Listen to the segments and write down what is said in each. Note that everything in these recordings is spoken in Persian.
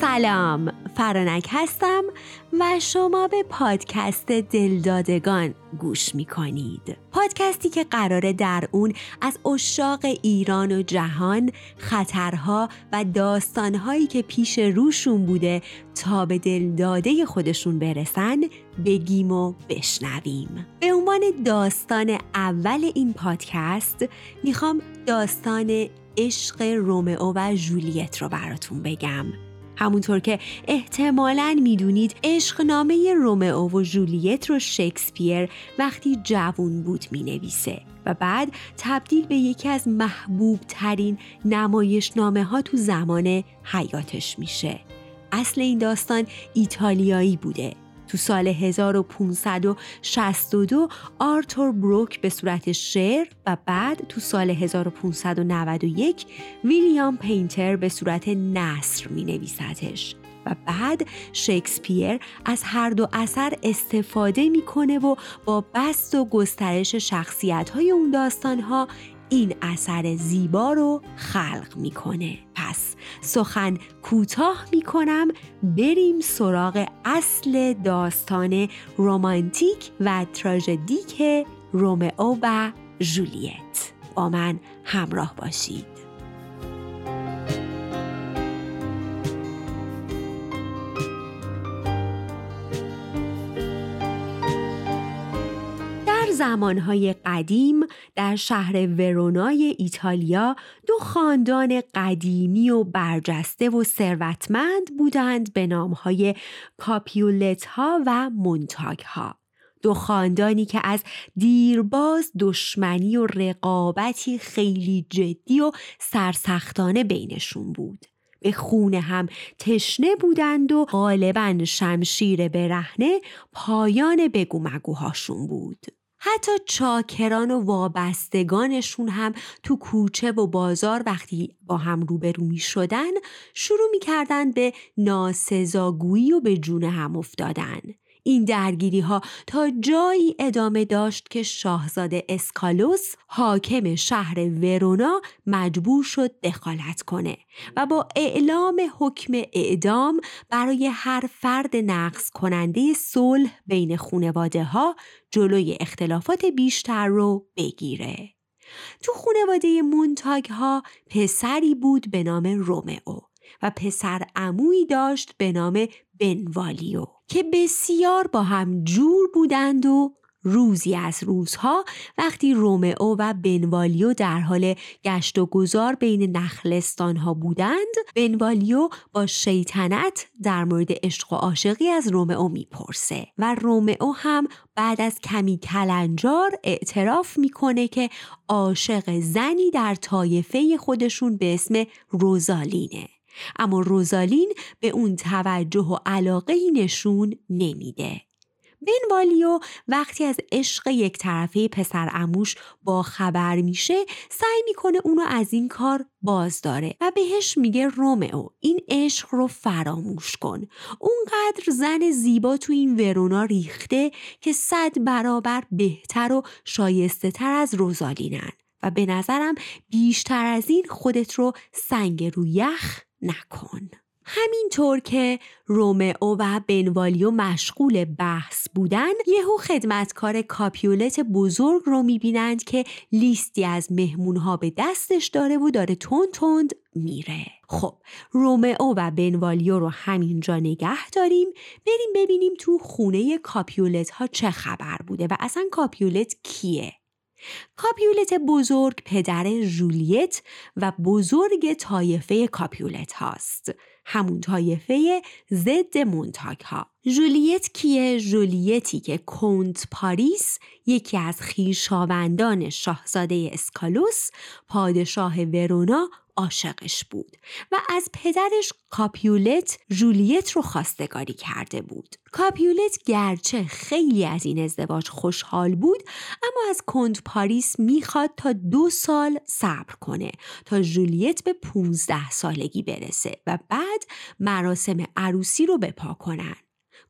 سلام فرانک هستم و شما به پادکست دلدادگان گوش می کنید پادکستی که قراره در اون از اشاق ایران و جهان خطرها و داستانهایی که پیش روشون بوده تا به دلداده خودشون برسن بگیم و بشنویم. به عنوان داستان اول این پادکست می‌خوام داستان عشق رومئو و جولیت رو براتون بگم. همونطور که احتمالا می‌دونید عشقنامه رومئو و جولیت رو شکسپیر وقتی جوون بود می‌نویسه و بعد تبدیل به یکی از محبوب ترین نمایشنامه ها تو زمان حیاتش میشه. اصل این داستان ایتالیایی بوده. تو سال 1562 آرتور بروک به صورت شعر و بعد تو سال 1591 ویلیام پینتر به صورت نصر می نویسدش و بعد شکسپیر از هر دو اثر استفاده می‌کنه و با بست و گسترش شخصیت های اون داستان ها این اثر زیبا رو خلق می‌کنه. پس سخن کوتاه می‌کنم. بریم سراغ اصل داستان رومانتیک و تراژدیک رومئو و جولیت. با من همراه باشید. زمانهای قدیم در شهر ورونای ایتالیا دو خاندان قدیمی و برجسته و ثروتمند بودند به نامهای کاپیولت ها و مونتاگ ها. دو خاندانی که از دیرباز دشمنی و رقابتی خیلی جدی و سرسختانه بینشون بود. به خونه هم تشنه بودند و غالبا شمشیر برهنه پایان بگو مگوهاشون بود. حتی چاکران و وابستگانشون هم تو کوچه و بازار وقتی با هم روبرو می شدن شروع می کردن به ناسزاگویی و به جون هم افتادن. این درگیری ها تا جایی ادامه داشت که شاهزاده اسکالوس حاکم شهر ورونا مجبور شد دخالت کنه و با اعلام حکم اعدام برای هر فرد نقص کننده صلح بین خونواده ها جلوی اختلافات بیشتر رو بگیره. تو خونواده مونتاگ ها پسری بود به نام رومئو و پسر عمویی داشت به نام بنوالیو که بسیار با هم جور بودند و روزی از روزها وقتی رومئو و بنوالیو در حال گشت و گذار بین نخلستان ها بودند بنوالیو با شیطنت در مورد عشق و عاشقی از رومئو می‌پرسه و رومئو هم بعد از کمی کلنجار اعتراف می‌کنه که عاشق زنی در طایفه خودشون به اسم روزالینه. اما روزالین به اون توجه و علاقه نشون نمیده. بنوالیو وقتی از عشق یک طرفه پسر اموش با خبر میشه سعی می‌کنه اونو از این کار باز داره و بهش میگه رومئو این عشق رو فراموش کن اونقدر زن زیبا تو این ورونا ریخته که صد برابر بهتر و شایسته تر از روزالینن و به نظرم بیشتر از این خودت رو سنگ رو یخ نکن. همینطور که رومئو و بنوالیو مشغول بحث بودن یهو خدمتکار کاپیولت بزرگ رو می‌بینند که لیستی از مهمونها به دستش داره و داره تند تند میره. خب رومئو و بنوالیو رو همینجا نگه داریم. بریم ببینیم تو خونه کاپیولت ها چه خبر بوده و اصلا کاپیولت کیه. کاپیولت بزرگ پدر جولیت و بزرگ طایفه کاپیولت هاست. همون طایفه ضد مونتاک ها. جولیت کیه؟ جولیتی که کنت پاریس یکی از خویشاوندان شاهزاده اسکالوس پادشاه ورونا عاشقش بود و از پدرش کاپیولت جولیت رو خواستگاری کرده بود. کاپیولت گرچه خیلی از این ازدواج خوشحال بود اما از کند پاریس می‌خواد تا دو سال صبر کنه تا جولیت به 15 سالگی برسه و بعد مراسم عروسی رو بپا کنن.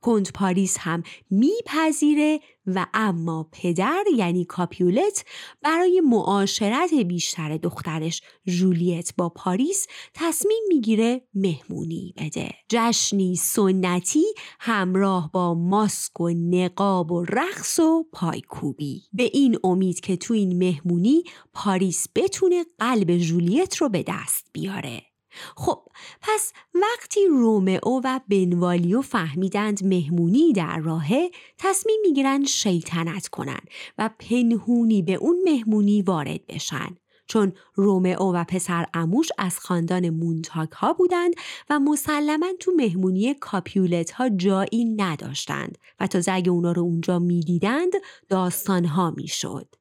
کند پاریس هم میپذیره و اما پدر یعنی کاپیولت برای معاشرت بیشتر دخترش جولیت با پاریس تصمیم می‌گیره مهمونی بده. جشنی سنتی همراه با ماسک و نقاب و رقص و پایکوبی. به این امید که تو این مهمونی پاریس بتونه قلب جولیت رو به دست بیاره. خب پس وقتی رومئو و بنوالیو فهمیدند مهمونی در راهه تصمیم می‌گیرن شیطنت کنن و پنهونی به اون مهمونی وارد بشن چون رومئو و پسر اموش از خاندان مونتاک ها بودند و مسلما تو مهمونی کاپیولت ها جایی نداشتند و تا زگ اونا رو اونجا می‌دیدند داستان ها می‌شد.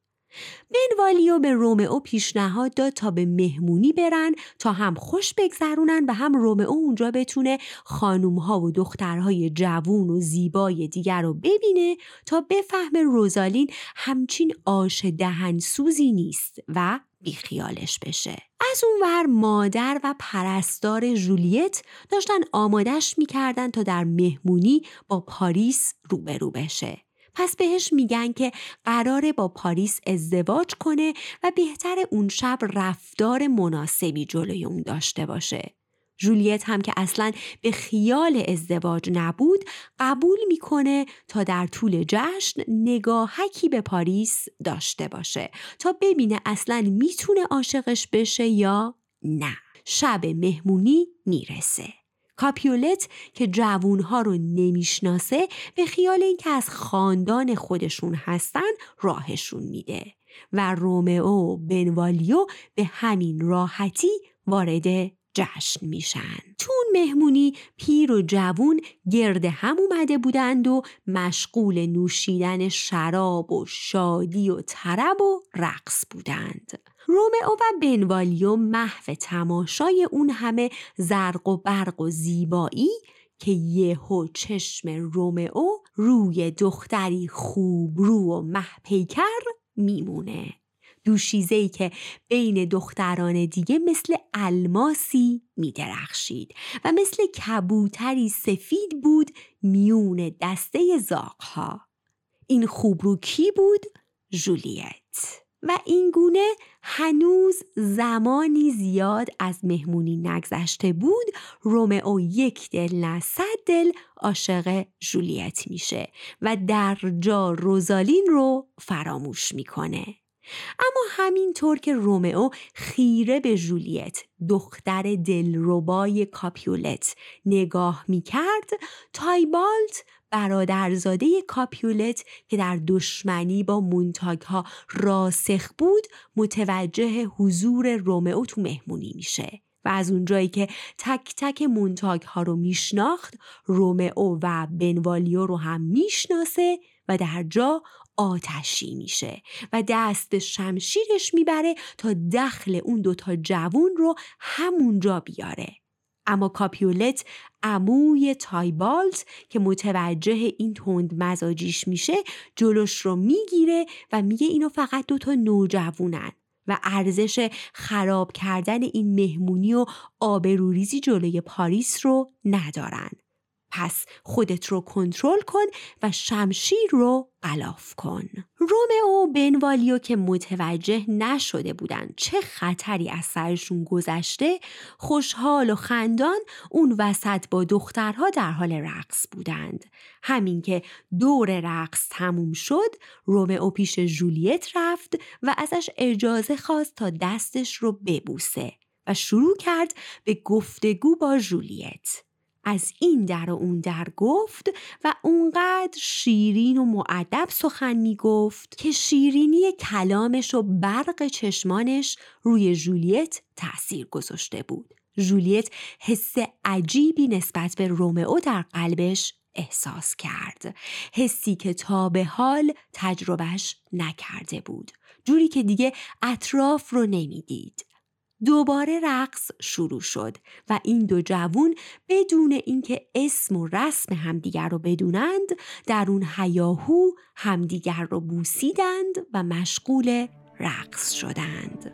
بنوالیو به رومئو پیشنهاد داد تا به مهمونی برن تا هم خوش بگذرونن و هم رومئو اونجا بتونه خانومها و دخترهای جوون و زیبای دیگر رو ببینه تا بفهمه روزالین همچین آش دهنسوزی نیست و بیخیالش بشه. از اونور مادر و پرستار جولیت داشتن آمادش می‌کردن تا در مهمونی با پاریس روبرو بشه. پس بهش میگن که قراره با پاریس ازدواج کنه و بهتر اون شب رفتار مناسبی جلوی اون داشته باشه. جولیت هم که اصلا به خیال ازدواج نبود قبول می‌کنه تا در طول جشن نگاهکی به پاریس داشته باشه تا ببینه اصلا می‌تونه عاشقش بشه یا نه شب مهمونی می‌رسه کاپیولت که جوونها رو نمی‌شناسه به خیال اینکه از خاندان خودشون هستن راهشون میده و رومئو بنوالیو به همین راحتی وارد جشن میشن. تون مهمونی پیر و جوون گرد هم اومده بودند و مشغول نوشیدن شراب و شادی و طرب و رقص بودند. رومئو و بنوالیو محو تماشای اون همه زرق و برق و زیبایی که یهو چشم رومئو روی دختری خوب رو و محپیکر میمونه. دوشیزهی که بین دختران دیگه مثل الماسی میدرخشید و مثل کبوتری سفید بود میون دسته زاقها این خوبرو کی بود؟ جولیت و اینگونه هنوز زمانی زیاد از مهمونی نگذشته بود رومئو یک دل نه صد دل عاشق جولیت میشه و در جا روزالین رو فراموش می‌کنه. اما همینطور که رومئو خیره به جولیت دختر دلربای کاپیولت نگاه می‌کرد تایبالت برادرزاده کاپیولت که در دشمنی با مونتاگ ها راسخ بود متوجه حضور رومئو تو مهمونی میشه. و از اونجایی که تک تک مونتاگ ها رو میشناخت رومئو و بنوالیو رو هم می‌شناسه و در جا آتشی میشه و دست شمشیرش می‌بره تا دخل اون دوتا جوون رو همونجا بیاره. اما کاپیولت عموی تایبالت که متوجه این تند مزاجیش میشه جلوش رو می‌گیره و میگه اینو فقط دوتا نوجوونن و ارزش خراب کردن این مهمونی و آبروریزی جلوی پاریس رو ندارن. پس خودت رو کنترل کن و شمشیر رو قلاف کن. رومئو و بنوالیو که متوجه نشده بودند چه خطری از سرشون گذشته خوشحال و خندان اون وسط با دخترها در حال رقص بودند. همین که دور رقص تموم شد رومئو پیش جولیت رفت و ازش اجازه خواست تا دستش رو ببوسه و شروع کرد به گفتگو با جولیت. از این در و اون در گفت و اونقدر شیرین و معدب سخن می گفت که شیرینی کلامش و برق چشمانش روی جولیت تأثیر گذاشته بود. جولیت حس عجیبی نسبت به رومئو در قلبش احساس کرد. حسی که تا به حال تجربهش نکرده بود. جوری که دیگه اطراف رو نمی‌دید. دوباره رقص شروع شد و این دو جوون بدون اینکه اسم و رسم همدیگر رو بدونند در اون هیاهو همدیگر رو بوسیدند و مشغول رقص شدند.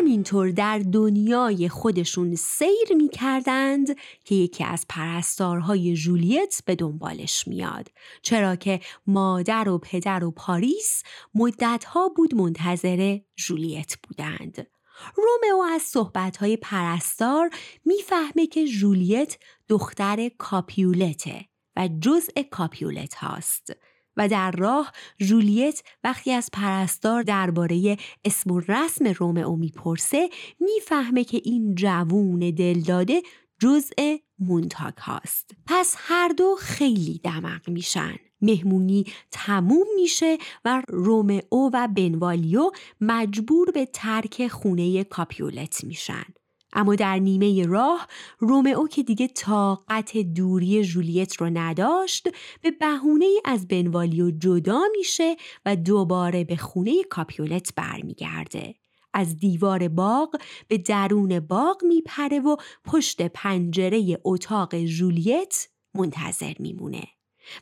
همینطور در دنیای خودشون سیر می کردند که یکی از پرستارهای جولیت به دنبالش میاد. چرا که مادر و پدر و پاریس مدتها بود منتظر جولیت بودند. رومئو از صحبتهای پرستار می‌فهمه که جولیت دختر کاپیولته و جزء کاپیولت هاست. و در راه جولیت وقتی از پرستار درباره اسم و رسم رومئو می‌پرسه می‌فهمه که این جوون دلداده جزء مونتاک هاست. پس هر دو خیلی دمق میشن. مهمونی تموم میشه و رومئو و بنوالیو مجبور به ترک خونه کاپیولت میشن. اما در نیمه راه رومئو که دیگه طاقت دوری جولیت رو نداشت به بهونه از بنوالیو جدا میشه و دوباره به خونه کاپیولت برمیگرده. از دیوار باغ به درون باغ میپره و پشت پنجره اتاق جولیت منتظر میمونه.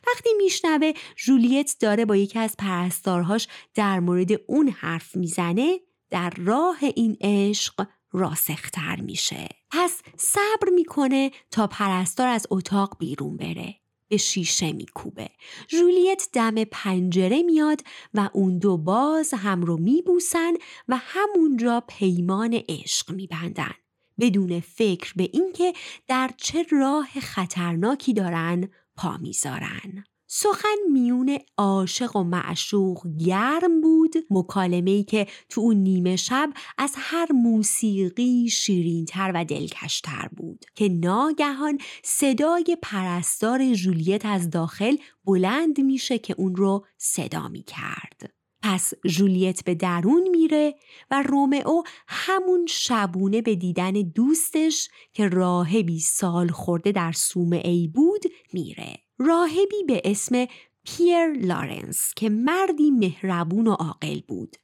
وقتی میشنوه جولیت داره با یکی از پرستارهاش در مورد اون حرف می‌زنه در راه این عشق راسختر میشه. پس صبر می‌کنه تا پرستار از اتاق بیرون بره. به شیشه میکوبه. جولیت دم پنجره میاد و اون دو باز هم رو میبوسن و همونجا پیمان عشق میبندن. بدون فکر به اینکه در چه راه خطرناکی دارن پا می‌ذارن. سخن میون عاشق و معشوق گرم بود مکالمه ای که تو اون نیمه شب از هر موسیقی شیرینتر و دلکشتر بود که ناگهان صدای پرستار جولیت از داخل بلند میشه که اون رو صدا می کرد. پس جولیت به درون میره و رومئو همون شبونه به دیدن دوستش که راهبی سال خورده در سومه ای بود میره. راهبی به اسم پیر لارنس که مردی مهربون و عاقل بود.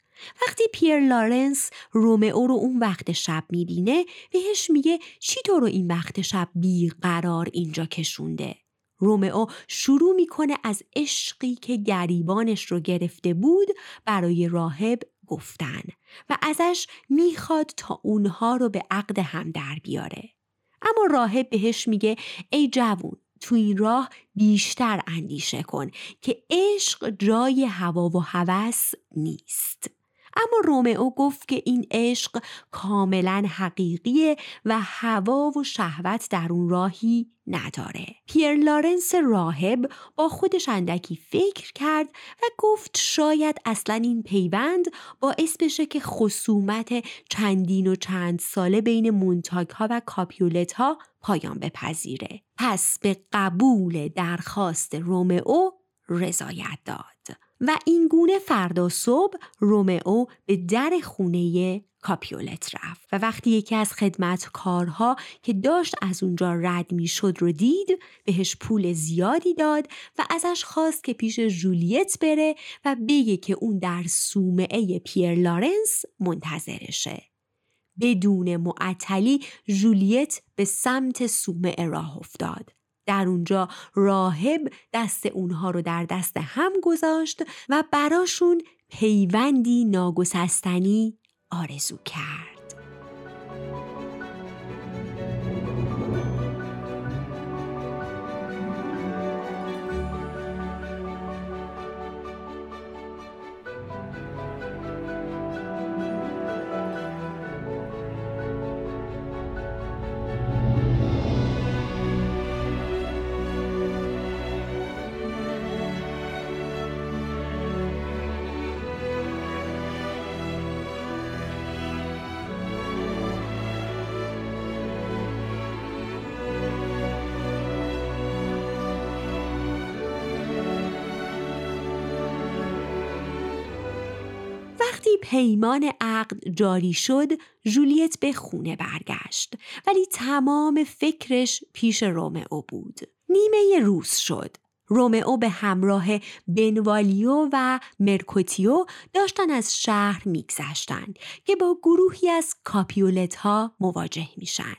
وقتی پیر لارنس رومئو رو اون وقت شب می‌بینه بهش میگه چی تو رو این وقت شب بیقرار اینجا کشونده؟ رومئو شروع می‌کنه از عشقی که گریبانش رو گرفته بود برای راهب گفتن و ازش می‌خواد تا اونها رو به عقد هم در بیاره. اما راهب بهش میگه ای جوون تو این راه بیشتر اندیشه کن که عشق جای هوا و هوس نیست اما رومئو گفت که این عشق کاملا حقیقیه و هوا و شهوت در اون راهی نداره. پیر لارنس راهب با خودش اندکی فکر کرد و گفت شاید اصلا این پیوند باعث بشه که خصومت چندین و چند ساله بین مونتاک ها و کاپیولت ها پایان بپذیره. پس به قبول درخواست رومئو رضایت داد. و این گونه فردا صبح رومئو به در خونه کاپیولت رفت و وقتی یکی از خدمتکارها که داشت از اونجا رد می شد رو دید بهش پول زیادی داد و ازش خواست که پیش جولیت بره و بگه که اون در سومعه پیر لارنس منتظرشه. بدون معطلی جولیت به سمت سومعه راه افتاد در اونجا راهب دست اونها رو در دست هم گذاشت و براشون پیوندی ناگسستنی آرزو کرد. پیمان عقد جاری شد جولیت به خونه برگشت. ولی تمام فکرش پیش رومئو بود. نیمه روز شد. رومئو به همراه بنوالیو و مرکوتیو داشتن از شهر میگذشتند که با گروهی از کاپیولت ها مواجه میشن.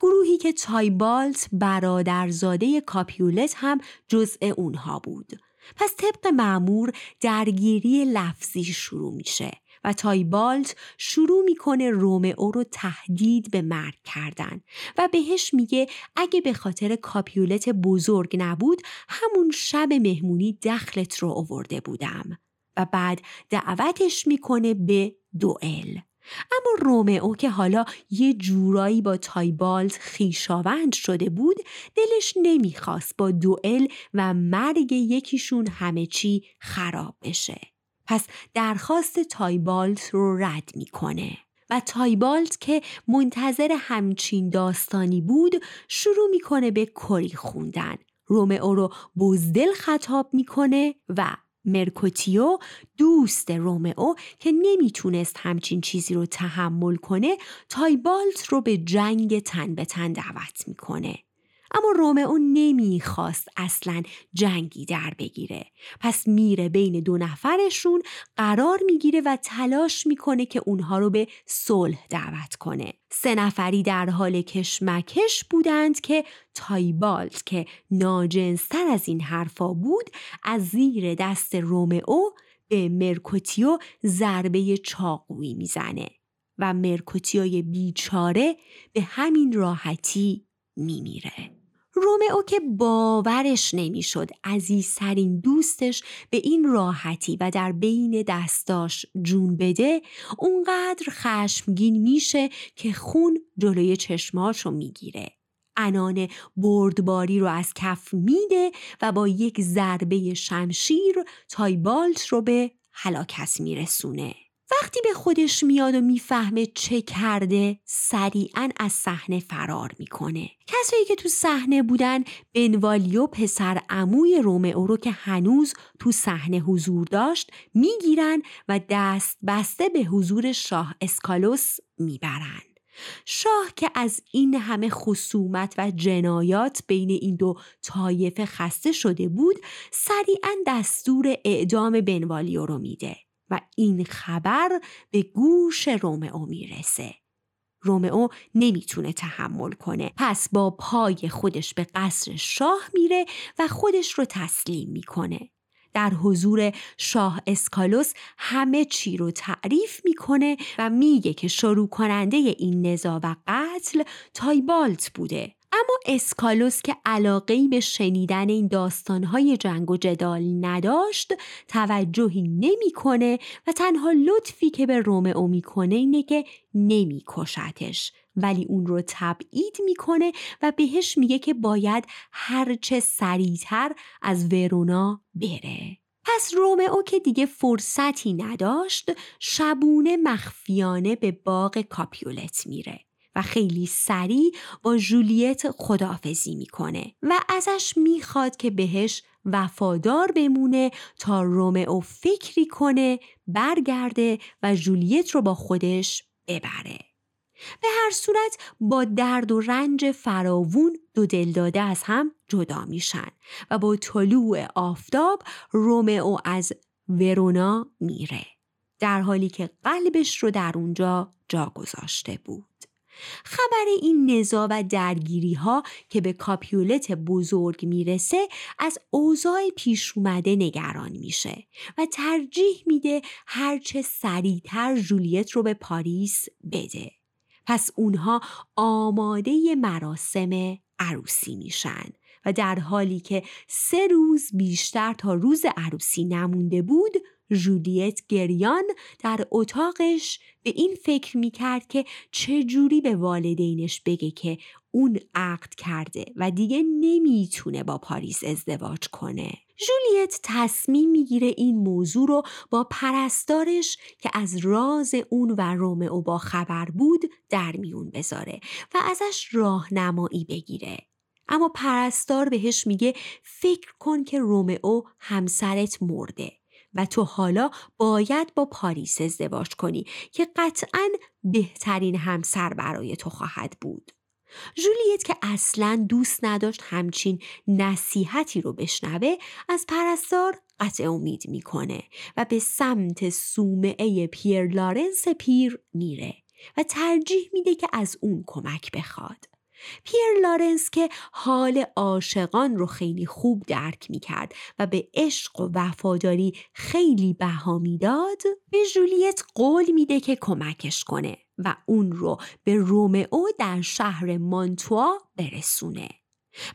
گروهی که تایبالت برادرزاده کاپیولت هم جزء اونها بود. پس طبق معمور درگیری لفظی شروع میشه. و تایبالت شروع می‌کنه رومئو رو تهدید به مرگ کردن و بهش میگه اگه به خاطر کاپیولت بزرگ نبود همون شب مهمونی دخلت رو آورده بودم. و بعد دعوتش می‌کنه به دوئل. اما رومئو که حالا یه جورایی با تایبالت خیشاوند شده بود دلش نمی‌خواست با دوئل و مرگ یکیشون همه چی خراب بشه. پس درخواست تایبالت رو رد می‌کنه. و تایبالت که منتظر همچین داستانی بود شروع می‌کنه به کری خوندن. رومئو رو بزدل خطاب می‌کنه و مرکوتیو دوست رومئو که نمی‌تونست همچین چیزی رو تحمل کنه تایبالت رو به جنگ تن به تن دعوت می‌کنه. اما رومئو نمی‌خواست اصلا جنگی در بگیره پس میره بین دو نفرشون قرار می‌گیره و تلاش می‌کنه که اونها رو به صلح دعوت کنه سه نفری در حال کشمکش بودند که تایبالت که ناجنستر از این حرفا بود از زیر دست رومئو به مرکوتیو ضربه چاقویی می‌زنه و مرکوتیوی بیچاره به همین راحتی میمیره. رومئو که باورش نمی‌شد عزیزترین دوستش به این راحتی و در بین دستاش جون بده اونقدر خشمگین میشه که خون جلوی چشماشو می‌گیره. انان بردباری رو از کف میده و با یک ضربه شمشیر تایبالت رو به هلاکت میرسونه. وقتی به خودش میاد و می‌فهمه چه کرده سریعا از صحنه فرار می‌کنه. کسایی که تو صحنه بودن بنوالیو پسر عموی رومئو رو که هنوز تو صحنه حضور داشت می‌گیرن و دست بسته به حضور شاه اسکالوس می‌برن. شاه که از این همه خصومت و جنایات بین این دو طایفه خسته شده بود سریعا دستور اعدام بنوالیو رو میده. و این خبر به گوش رومئو می‌رسه. رومئو نمی‌تونه تحمل کنه پس با پای خودش به قصر شاه میره و خودش رو تسلیم می‌کنه. در حضور شاه اسکالوس همه چی رو تعریف می‌کنه و میگه که شروع کننده این نزا و قتل تایبالت بوده اما اسکالوس که علاقه به شنیدن این داستانهای جنگ و جدال نداشت توجهی نمی‌کنه و تنها لطفی که به رومئو می‌کنه اینه که نمیکشتش. ولی اون رو تبعید می‌کنه و بهش میگه که باید هرچه سریعتر از ورونا بره. پس رومئو که دیگه فرصتی نداشت شبونه مخفیانه به باغ کاپیولت میره. و خیلی سریع با جولیت خداحافظی می‌کنه و ازش می‌خواد که بهش وفادار بمونه تا رومئو فکری کنه برگرده و جولیت رو با خودش ببره. به هر صورت با درد و رنج فراوون دو دل داده از هم جدا میشن و با طلوع آفتاب رومئو از ورونا میره در حالی که قلبش رو در اونجا جا گذاشته بود. خبر این نزا و درگیری ها که به کاپیولت بزرگ می‌رسه از اوضاع پیش اومده نگران میشه و ترجیح میده هرچه سریعتر جولیت رو به پاریس بده. پس اونها آماده مراسم عروسی میشن و در حالی که سه روز بیشتر تا روز عروسی نمونده بود جولیت گریان در اتاقش به این فکر می کرد که چجوری به والدینش بگه که اون عقد کرده و دیگه نمی‌تونه با پاریس ازدواج کنه. جولیت تصمیم می‌گیره این موضوع رو با پرستارش که از راز اون و رومئو با خبر بود در میون بذاره و ازش راهنمایی بگیره. اما پرستار بهش میگه فکر کن که رومئو همسرت مرده و تو حالا باید با پاریس ازدواج کنی که قطعا بهترین همسر برای تو خواهد بود. جولیت که اصلا دوست نداشت همچین نصیحتی رو بشنوه از پرستار قطع امید می‌کنه و به سمت سومعه پیر لارنس پیر میره و ترجیح میده که از اون کمک بخواد. پیر لارنس که حال عاشقان رو خیلی خوب درک می کرد و به عشق و وفاداری خیلی بها می‌داد به جولیت قول میده که کمکش کنه و اون رو به رومئو در شهر مانتوا برسونه.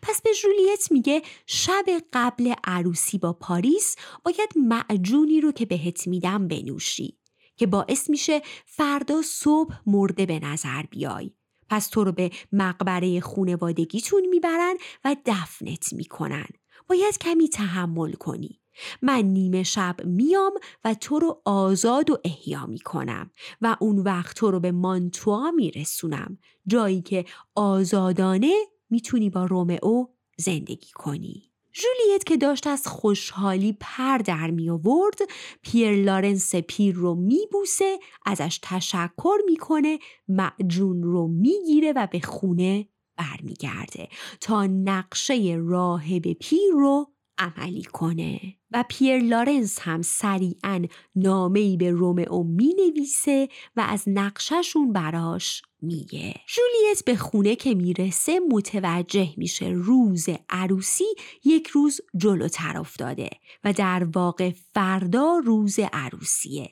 پس به جولیت میگه شب قبل عروسی با پاریس باید معجونی رو که بهت میدم بنوشی که باعث میشه فردا صبح مرده به نظر بیای پس تو رو به مقبره خونوادگیتون می‌برن و دفنت می‌کنن. باید کمی تحمل کنی. من نیمه شب میام و تو رو آزاد و احیا می‌کنم و اون وقت تو رو به مانتوا میرسونم. جایی که آزادانه می‌تونی با رومئو زندگی کنی. جولیت که داشت از خوشحالی پر در می آورد پیر لارنس پیر رو میبوسه ازش تشکر می‌کنه معجون رو می‌گیره و به خونه برمیگرده تا نقشه راهب پیر رو عملی کنه. و پیر لارنس هم سریعا نامه به رومئو می نویسه و از نقششون براش میگه. جولیت به خونه که می‌رسه متوجه میشه روز عروسی یک روز جلوتر افتاده و در واقع فردا روز عروسیه.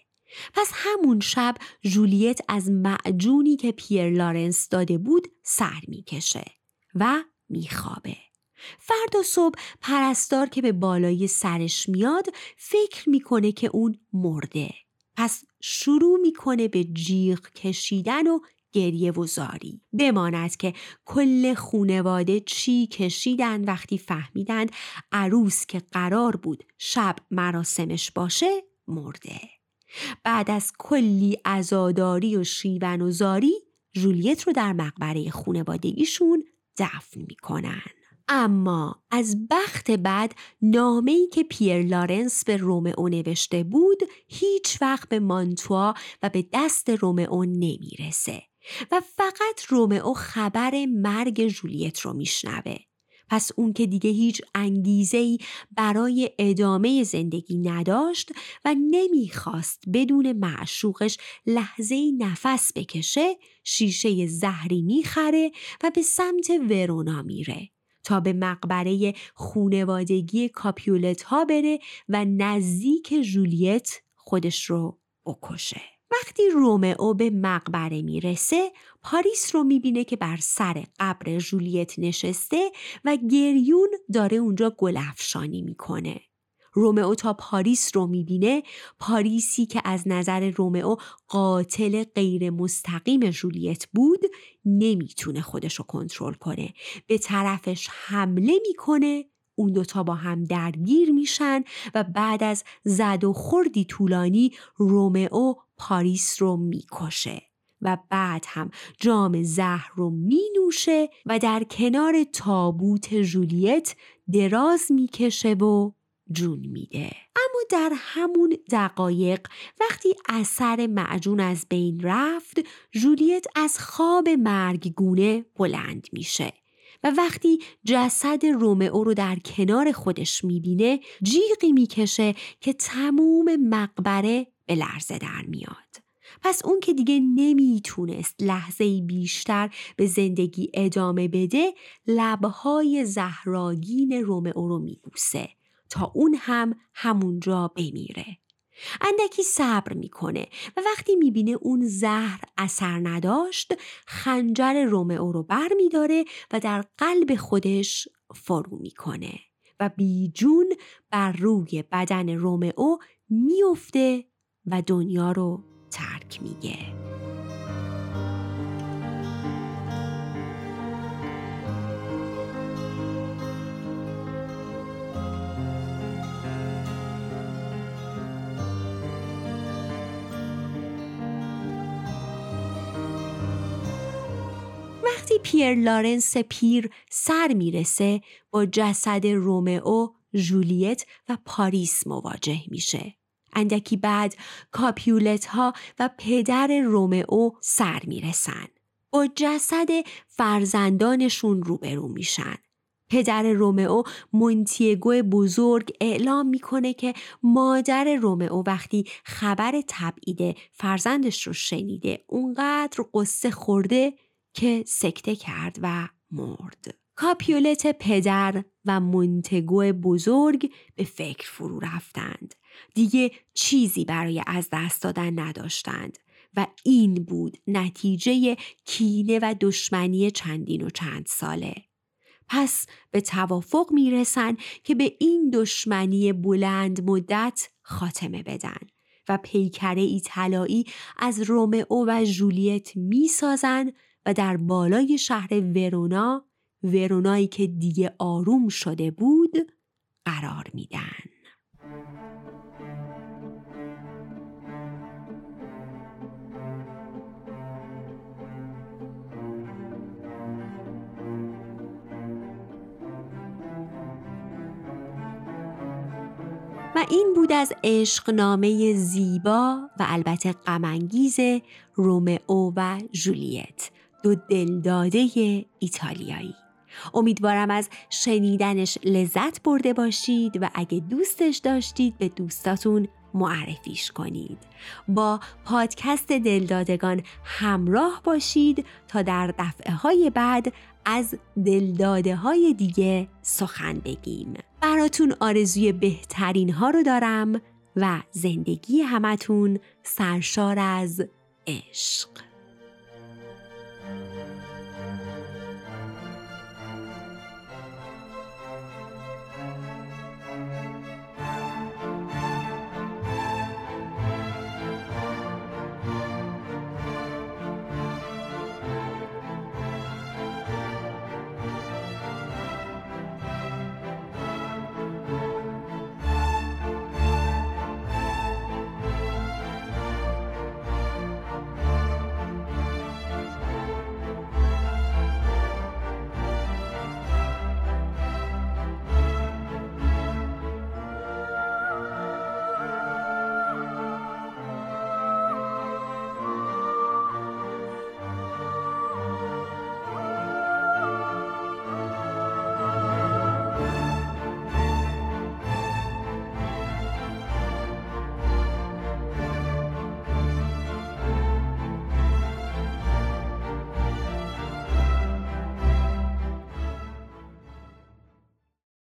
پس همون شب جولیت از معجونی که پیر لارنس داده بود سر می‌کشه و میخوابه. فردا صبح پرستار که به بالای سرش میاد فکر می‌کنه که اون مرده. پس شروع می‌کنه به جیغ کشیدن و گریه و زاری. بماند که کل خونواده چی کشیدن وقتی فهمیدند عروس که قرار بود شب مراسمش باشه مرده. بعد از کلی ازاداری و شیون و زاری جولیت رو در مقبره خونوادگیشون دفن می‌کنن. اما از بخت بعد نامه ای که پیر لارنس به رومئو نوشته بود هیچ وقت به مانتوا و به دست رومئو نمی‌رسه و فقط رومئو خبر مرگ جولیت رو میشنوه. پس اون که دیگه هیچ انگیزه ای برای ادامه زندگی نداشت و نمی‌خواست بدون معشوقش لحظه نفس بکشه شیشه زهری می‌خره و به سمت ورونا میره تا به مقبره خونوادگی کاپیولت ها بره و نزدیک جولیت خودش رو بکشه. وقتی رومئو به مقبره می‌رسه پاریس رو می‌بینه که بر سر قبر جولیت نشسته و گریون داره اونجا گلفشانی می‌کنه. رومئو تا پاریس رو می‌بینه. پاریسی که از نظر رومئو قاتل غیر مستقیم جولیت بود نمی‌تونه خودشو کنترل کنه. به طرفش حمله می‌کنه. اون دوتا با هم درگیر میشن و بعد از زد و خوردی طولانی رومئو پاریس رو می‌کشه و بعد هم جام زهر رو می نوشه و در کنار تابوت جولیت دراز می‌کشه و جون میده. اما در همون دقایق وقتی اثر معجون از بین رفت جولیت از خواب مرگگونه بلند میشه. و وقتی جسد رومئو رو در کنار خودش می‌بینه جیغی می‌کشه که تموم مقبره به لرزه در میاد. پس اون که دیگه نمی‌تونست لحظه بیشتر به زندگی ادامه بده لبهای زهراگین رومئو رو میبوسه. تا اون هم همونجا بمیره. اندکی صبر می‌کنه و وقتی می‌بینه اون زهر اثر نداشت خنجر رومئو رو بر میداره و در قلب خودش فرو می‌کنه و بیجون بر روی بدن رومئو میفته و دنیا رو ترک میگه. پیر لارنس پیر سر می‌رسه با جسد رومئو، جولیت و پاریس مواجه میشه. اندکی بعد کاپیولت ها و پدر رومئو سر می‌رسن. با جسد فرزندانشون روبرو میشن. پدر رومئو مونتیگو بزرگ اعلام می‌کنه که مادر رومئو وقتی خبر تبعید فرزندش رو شنیده اونقدر غصه خورده که سکته کرد و مرد. کاپیولت پدر و مونتگو بزرگ به فکر فرو رفتند. دیگه چیزی برای از دست دادن نداشتند و این بود نتیجه کینه و دشمنی چندین و چند ساله. پس به توافق می‌رسن که به این دشمنی بلند مدت خاتمه بدن و پیکره ای از رومئو و جولیت می‌سازن و در بالای شهر ورونا ورونایی که دیگه آروم شده بود قرار میدن. و این بود از عشقنامه زیبا و البته غمانگیز رومئو و جولیت دو دلداده ایتالیایی. امیدوارم از شنیدنش لذت برده باشید و اگه دوستش داشتید به دوستاتون معرفیش کنید. با پادکست دلدادگان همراه باشید تا در دفعه های بعد از دلداده های دیگه سخن بگیم. براتون آرزوی بهترین ها رو دارم و زندگی همتون سرشار از عشق.